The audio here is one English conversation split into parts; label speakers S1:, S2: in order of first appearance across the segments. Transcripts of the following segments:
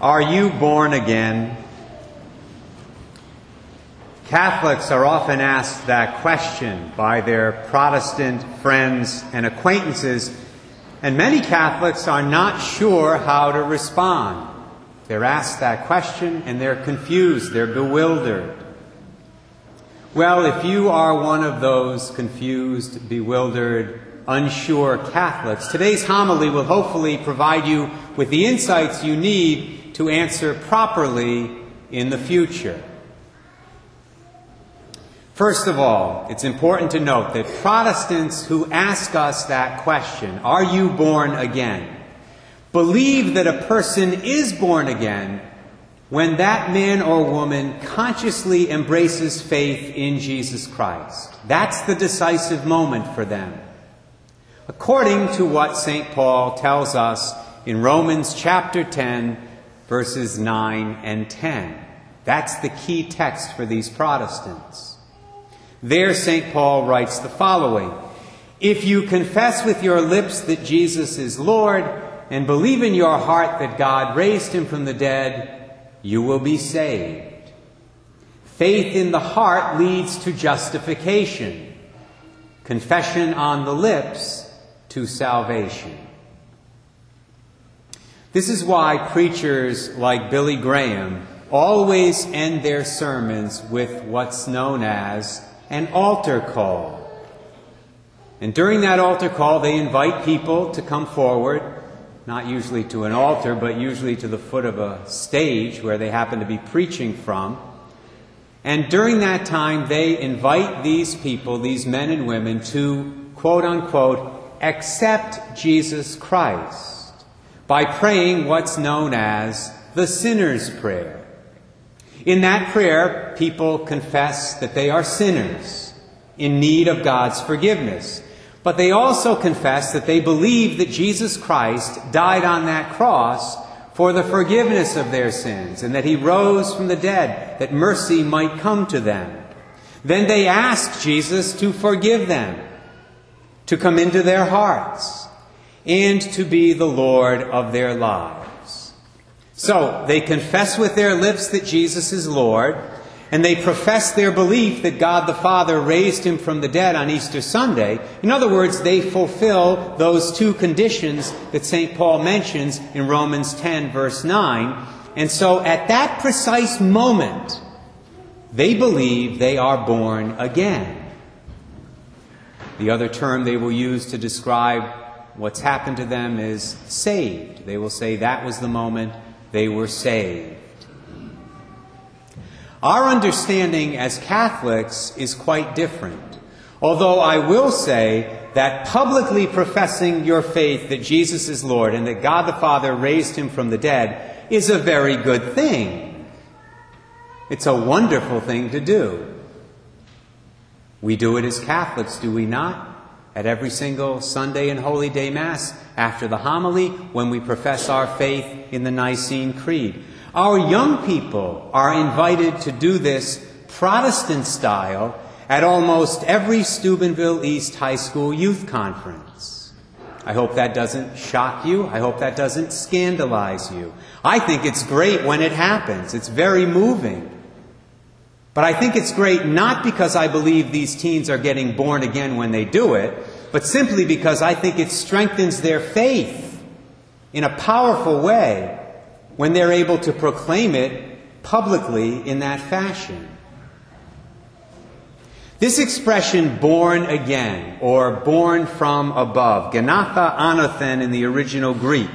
S1: Are you born again? Catholics are often asked that question by their Protestant friends and acquaintances, and many Catholics are not sure how to respond. They're asked that question and they're confused, they're bewildered. Well, if you are one of those confused, bewildered, unsure Catholics, today's homily will hopefully provide you with the insights you need to answer properly in the future. First of all, it's important to note that Protestants who ask us that question, are you born again, believe that a person is born again when that man or woman consciously embraces faith in Jesus Christ. That's the decisive moment for them. According to what St. Paul tells us in Romans chapter 10, verses 9 and 10. That's the key text for these Protestants. There, St. Paul writes the following If you confess with your lips that Jesus is Lord and believe in your heart that God raised him from the dead, you will be saved. Faith in the heart leads to justification, confession on the lips to salvation. This is why preachers like Billy Graham always end their sermons with what's known as an altar call. And during that altar call, they invite people to come forward, not usually to an altar, but usually to the foot of a stage where they happen to be preaching from. And during that time, they invite these people, these men and women, to quote unquote, accept Jesus Christ by praying what's known as the sinner's prayer. In that prayer, people confess that they are sinners in need of God's forgiveness. But they also confess that they believe that Jesus Christ died on that cross for the forgiveness of their sins and that he rose from the dead that mercy might come to them. Then they ask Jesus to forgive them, to come into their hearts, and to be the Lord of their lives. So, they confess with their lips that Jesus is Lord, and they profess their belief that God the Father raised him from the dead on Easter Sunday. In other words, they fulfill those two conditions that St. Paul mentions in Romans 10, verse 9. And so, at that precise moment, they believe they are born again. The other term they will use to describe what's happened to them is saved. They will say that was the moment they were saved. Our understanding as Catholics is quite different. Although I will say that publicly professing your faith that Jesus is Lord and that God the Father raised him from the dead is a very good thing. It's a wonderful thing to do. We do it as Catholics, do we not? At every single Sunday and Holy Day Mass after the homily when we profess our faith in the Nicene Creed. Our young people are invited to do this Protestant style at almost every Steubenville East High School youth conference. I hope that doesn't shock you. I hope that doesn't scandalize you. I think it's great when it happens. It's very moving. But I think it's great not because I believe these teens are getting born again when they do it, but simply because I think it strengthens their faith in a powerful way when they're able to proclaim it publicly in that fashion. This expression, born again, or born from above, genatha anothen in the original Greek,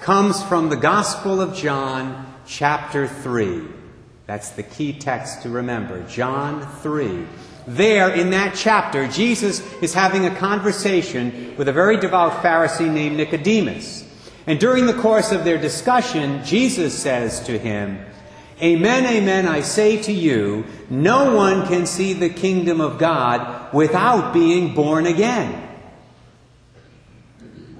S1: comes from the Gospel of John, chapter 3. That's the key text to remember. John 3. There, in that chapter, Jesus is having a conversation with a very devout Pharisee named Nicodemus. And during the course of their discussion, Jesus says to him, Amen, amen, I say to you, no one can see the kingdom of God without being born again.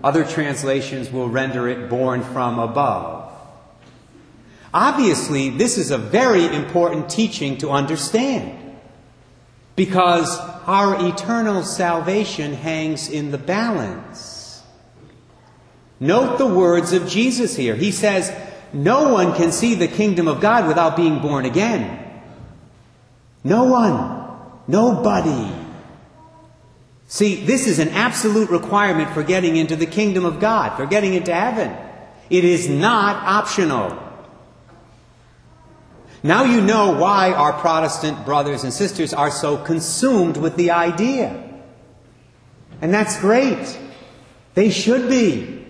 S1: Other translations will render it born from above. Obviously, this is a very important teaching to understand because our eternal salvation hangs in the balance. Note the words of Jesus here. He says, no one can see the kingdom of God without being born again. No one. Nobody. See, this is an absolute requirement for getting into the kingdom of God, for getting into heaven. It is not optional. Now you know why our Protestant brothers and sisters are so consumed with the idea. And that's great. They should be.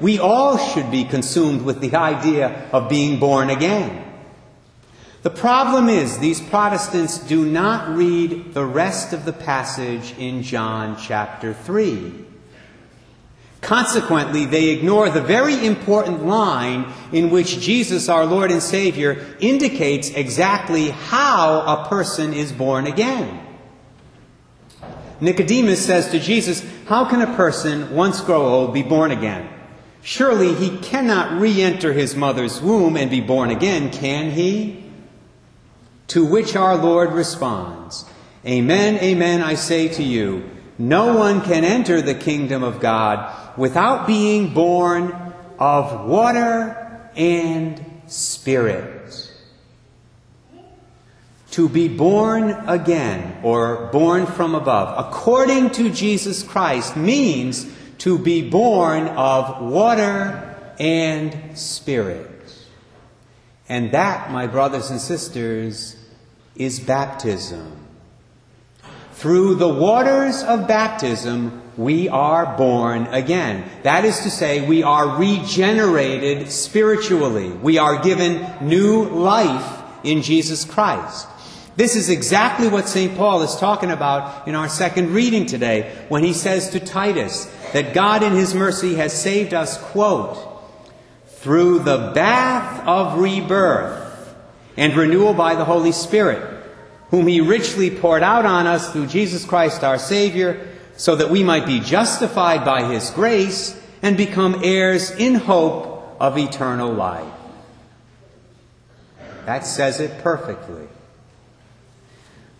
S1: We all should be consumed with the idea of being born again. The problem is, these Protestants do not read the rest of the passage in John chapter 3. Consequently, they ignore the very important line in which Jesus, our Lord and Savior, indicates exactly how a person is born again. Nicodemus says to Jesus, How can a person, once grow old, be born again? Surely he cannot re enter his mother's womb and be born again, can he? To which our Lord responds, Amen, amen, I say to you, no one can enter the kingdom of God without being born of water and spirit. To be born again, or born from above, according to Jesus Christ, means to be born of water and spirit. And that, my brothers and sisters, is baptism. Through the waters of baptism, we are born again. That is to say, we are regenerated spiritually. We are given new life in Jesus Christ. This is exactly what St. Paul is talking about in our second reading today when he says to Titus that God in his mercy has saved us, quote, through the bath of rebirth and renewal by the Holy Spirit, whom he richly poured out on us through Jesus Christ our Savior, so that we might be justified by his grace and become heirs in hope of eternal life. That says it perfectly.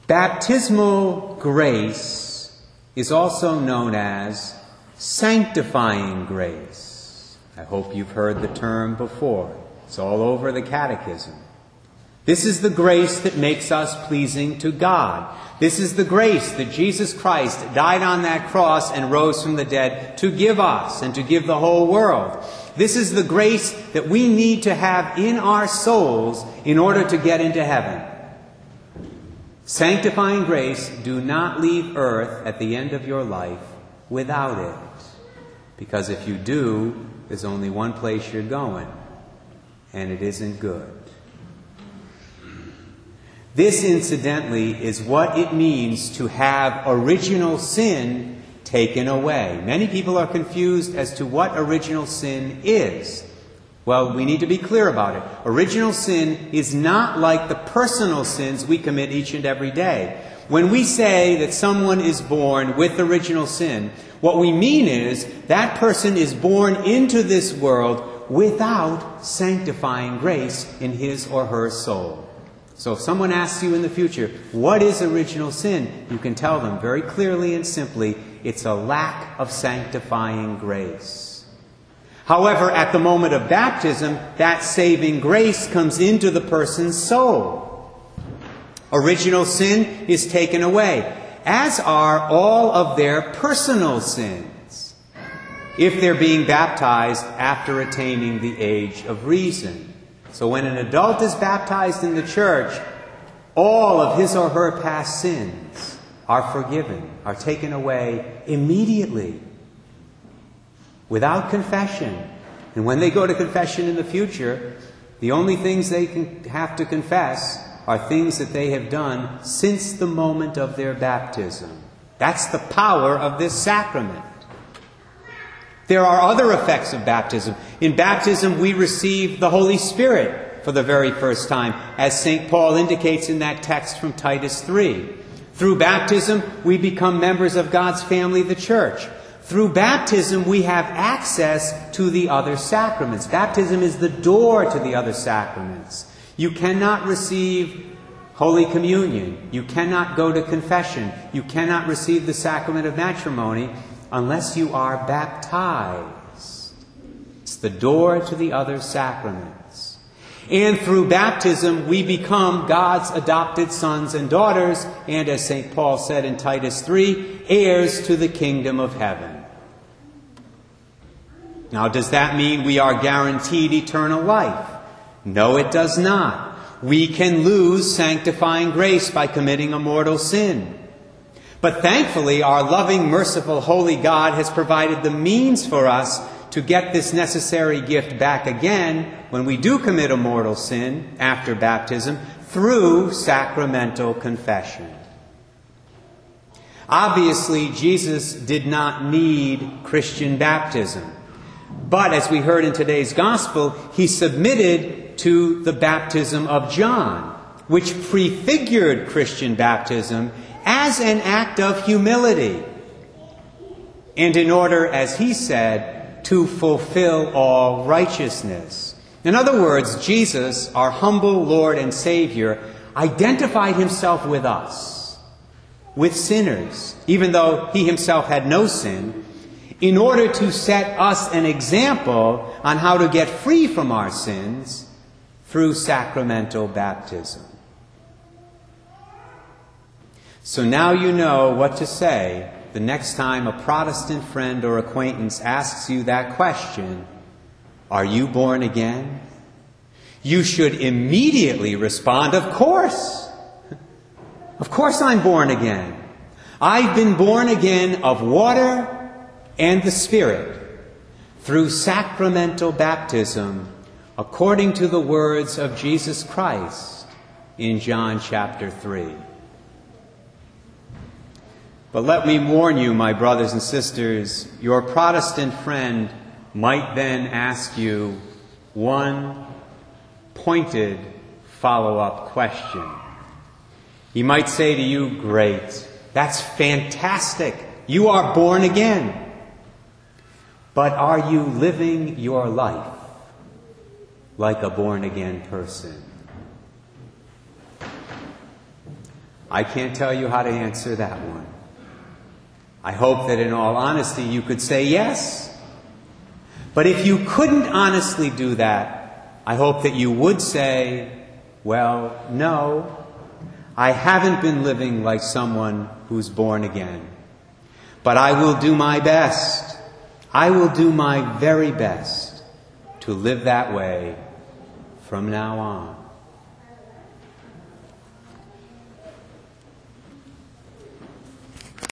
S1: Baptismal grace is also known as sanctifying grace. I hope you've heard the term before. It's all over the catechism. This is the grace that makes us pleasing to God. This is the grace that Jesus Christ died on that cross and rose from the dead to give us and to give the whole world. This is the grace that we need to have in our souls in order to get into heaven. Sanctifying grace, do not leave earth at the end of your life without it. Because if you do, there's only one place you're going, and it isn't good. This, incidentally, is what it means to have original sin taken away. Many people are confused as to what original sin is. Well, we need to be clear about it. Original sin is not like the personal sins we commit each and every day. When we say that someone is born with original sin, what we mean is that person is born into this world without sanctifying grace in his or her soul. So if someone asks you in the future, what is original sin? You can tell them very clearly and simply, it's a lack of sanctifying grace. However, at the moment of baptism, that saving grace comes into the person's soul. Original sin is taken away, as are all of their personal sins, if they're being baptized after attaining the age of reason. So when an adult is baptized in the church, all of his or her past sins are forgiven, are taken away immediately, without confession. And when they go to confession in the future, the only things they can have to confess are things that they have done since the moment of their baptism. That's the power of this sacrament. There are other effects of baptism. In baptism, we receive the Holy Spirit for the very first time, as St. Paul indicates in that text from Titus 3. Through baptism, we become members of God's family, the church. Through baptism, we have access to the other sacraments. Baptism is the door to the other sacraments. You cannot receive Holy Communion. You cannot go to confession. You cannot receive the sacrament of matrimony unless you are baptized. It's the door to the other sacraments. And through baptism, we become God's adopted sons and daughters, and as St. Paul said in Titus 3, heirs to the kingdom of heaven. Now, does that mean we are guaranteed eternal life? No, it does not. We can lose sanctifying grace by committing a mortal sin. But thankfully, our loving, merciful, holy God has provided the means for us to get this necessary gift back again when we do commit a mortal sin after baptism through sacramental confession. Obviously, Jesus did not need Christian baptism. But as we heard in today's gospel, he submitted to the baptism of John, which prefigured Christian baptism as an act of humility. And in order, as he said, to fulfill all righteousness. In other words, Jesus, our humble Lord and Savior, identified himself with us, with sinners, even though he himself had no sin, in order to set us an example on how to get free from our sins through sacramental baptism. So now you know what to say the next time a Protestant friend or acquaintance asks you that question Are you born again? You should immediately respond, Of course. Of course I'm born again. I've been born again of water and the Spirit through sacramental baptism according to the words of Jesus Christ in John chapter 3. But let me warn you, my brothers and sisters, your Protestant friend might then ask you one pointed follow up question. He might say to you, Great, that's fantastic. You are born again. But are you living your life like a born again person? I can't tell you how to answer that one. I hope that in all honesty you could say yes. But if you couldn't honestly do that, I hope that you would say, well, no, I haven't been living like someone who's born again. But I will do my best. I will do my very best to live that way from now on.